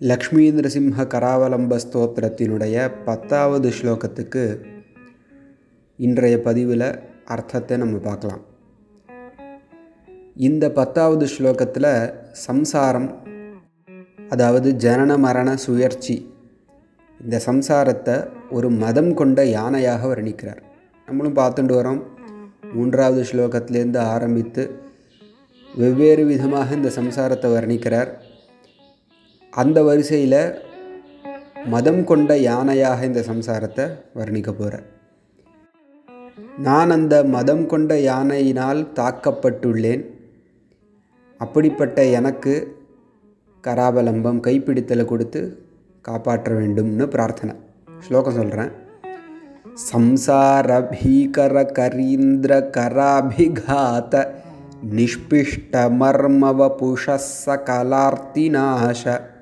லக்ஷ்மி சிம்ஹ கராவலம்ப ஸ்தோத்திரத்தினுடைய பத்தாவது ஸ்லோகத்துக்கு இன்றைய பதிவில் அர்த்தத்தை நம்ம பார்க்கலாம். இந்த பத்தாவது ஸ்லோகத்தில் சம்சாரம் அதாவது ஜனன மரண சுயற்சி இந்த சம்சாரத்தை ஒரு மதம் கொண்ட யானையாக வர்ணிக்கிறார். நம்மளும் பார்த்துட்டு வரோம். மூன்றாவது ஸ்லோகத்திலேருந்து ஆரம்பித்து வெவ்வேறு விதமாக இந்த சம்சாரத்தை வர்ணிக்கிறார். அந்த வரிசையில் மதம் கொண்ட யானையாக இந்த சம்சாரத்தை வர்ணிக்க போகிறேன் நான் அந்த மதம் கொண்ட யானையினால் தாக்கப்பட்டுள்ளேன். அப்படிப்பட்ட எனக்கு கராபலம்பம் கைப்பிடித்தலை கொடுத்து காப்பாற்ற வேண்டும்னு பிரார்த்தனை. ஸ்லோகம் சொல்கிறேன் சம்சார பீகர கரீந்திர கராபிகாத நிஷ்பிஷ்டமர்மவபுஷ சகலார்த்திநாச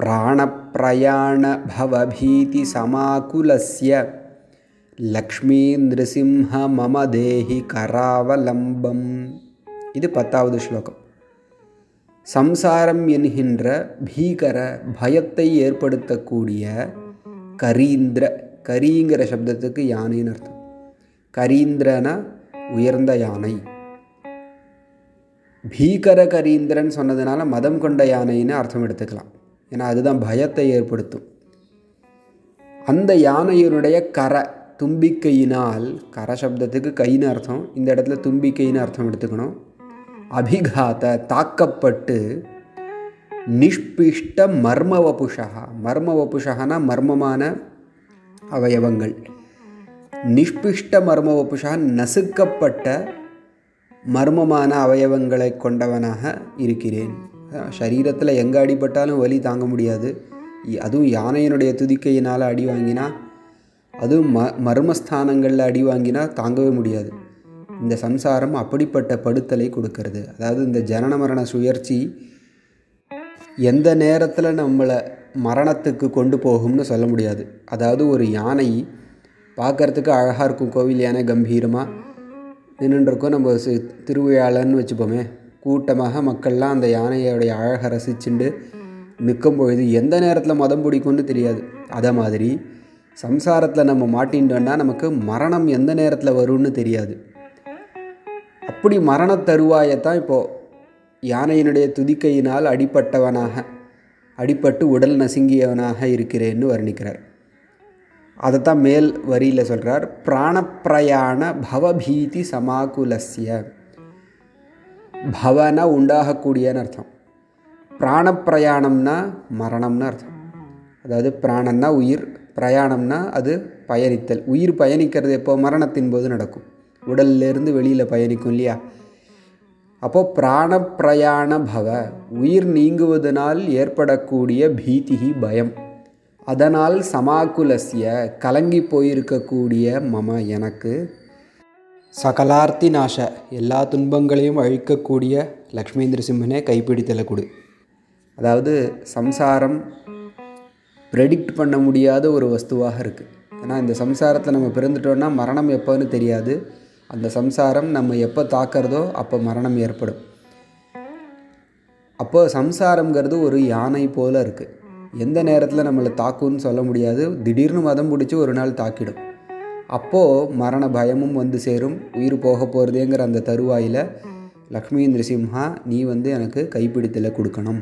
प्राणप्रयाणभवभीतिसमाकुलस्य பவபீதி சமாகுலஸ்ய மம தேஹி கராவலம்பம் இது பத்தாவது ஸ்லோகம். சம்சாரம் என்கின்ற பீகர பயத்தை ஏற்படுத்தக்கூடிய கரீந்திர கரீங்கிற சப்தத்துக்கு யானைன்னு அர்த்தம். கரீந்திரனா உயர்ந்த யானை. பீகர கரீந்திரன் சொன்னதுனால மதம் கொண்ட யானைன்னு அர்த்தம் எடுத்துக்கலாம். ஏன்னா அதுதான் பயத்தை ஏற்படுத்தும். அந்த யானையினுடைய கரை தும்பிக்கையினால் கர சப்தத்துக்கு கைன்னு அர்த்தம் இந்த இடத்துல தும்பிக்கைன்னு அர்த்தம் எடுத்துக்கணும். அபிகாத தாக்கப்பட்டு நிஷ்பிஷ்ட மர்மவபுஷா மர்மவபுஷானா மர்மமான அவயவங்கள். நிஷ்பிஷ்ட மர்மவபுஷா நசுக்கப்பட்ட மர்மமான அவயவங்களை கொண்டவனாக இருக்கிறேன். சரீரத்தில் எங்கே அடிபட்டாலும் வலி தாங்க முடியாது. அதுவும் யானையினுடைய துதிக்கையினால் அடி வாங்கினா அதுவும் ம மர்மஸ்தானங்களில் அடி வாங்கினா தாங்கவே முடியாது. இந்த சம்சாரம் அப்படிப்பட்ட படுத்தலை கொடுக்கறது. அதாவது இந்த ஜனன மரண சுயற்சி எந்த நேரத்தில் நம்மளை மரணத்துக்கு கொண்டு போகும்னு சொல்ல முடியாது. அதாவது ஒரு யானை பார்க்குறதுக்கு அழகாக இருக்கும். கோவில் யானை கம்பீரமாக நின்றுருக்கோம் நம்ம திருவிழாலன்னு வச்சுப்போமே. கூட்டமாக மக்கள்லாம் அந்த யானையோடைய அழகை ரசிச்சுண்டு நிற்கும் பொழுது எந்த நேரத்தில் மதம் பிடிக்கும்னு தெரியாது. அதை மாதிரி சம்சாரத்தில் நம்ம மாட்டின்ட்டோன்னா நமக்கு மரணம் எந்த நேரத்தில் வரும்னு தெரியாது. அப்படி மரண தருவாயத்தான் இப்போது யானையினுடைய துதிக்கையினால் அடிப்பட்டவனாக அடிப்பட்டு உடல் நசுங்கியவனாக இருக்கிறேன்னு வர்ணிக்கிறார். அதைத்தான் மேல் வரியில் சொல்கிறார் பிராணப்பிரயாண பவபீதி சமாகுலசிய பவனா உண்டாகக்கூடியன்னு அர்த்தம். பிராணப்பிரயாணம்னா மரணம்னு அர்த்தம். அதாவது பிராணம்னா உயிர் பிரயாணம்னா அது பயணித்தல். உயிர் பயணிக்கிறது எப்போ? மரணத்தின் போது நடக்கும். உடல்லேருந்து வெளியில் பயணிக்கும் இல்லையா? அப்போது பிராணப்பிரயாண பவ உயிர் நீங்குவதனால் ஏற்படக்கூடிய பீதிகி பயம். அதனால் சமாக்குலசிய கலங்கி போயிருக்கக்கூடிய மம எனக்கு சகலார்த்தி நாச எல்லா துன்பங்களையும் அழிக்கக்கூடிய லக்ஷ்மீந்திர சிம்மனே கைப்பிடித்தலை கொடு. அதாவது சம்சாரம் ப்ரெடிக்ட் பண்ண முடியாத ஒரு வஸ்துவாக இருக்குது ஏன்னா இந்த சம்சாரத்தில் நம்ம பிறந்துட்டோன்னா மரணம் எப்போன்னு தெரியாது. அந்த சம்சாரம் நம்ம எப்போ தாக்கிறதோ அப்போ மரணம் ஏற்படும். அப்போ சம்சாரங்கிறது ஒரு யானை போல் இருக்குது எந்த நேரத்தில் நம்மளை தாக்குன்னு சொல்ல முடியாது. திடீர்னு மதம் பிடிச்சி ஒரு நாள் தாக்கிடும். அப்போது மரண பயமும் வந்து சேரும். உயிர் போக போகிறதேங்கிற அந்த தருவாயில் லக்ஷ்மி நரசிம்ஹா நீ வந்து எனக்கு கைப்பிடித்தலை கொடுக்கணும்.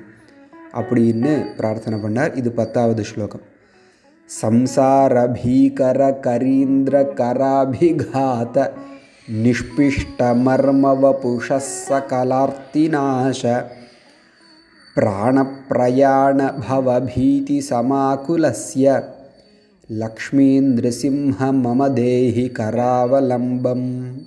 அப்படின்னு பிரார்த்தனை பண்ணார். இது பத்தாவது ஸ்லோகம். சம்சார பீகர கரீந்திர கராபிகாத நிஷ்பிஷ்டமர்மவபுஷ சகலார்த்திநாச பிராணப்பிரயாண பவபீதி சமாகுலஸ்ய लक्ष्मीनृसिंह मम देहि करावलम्बम्।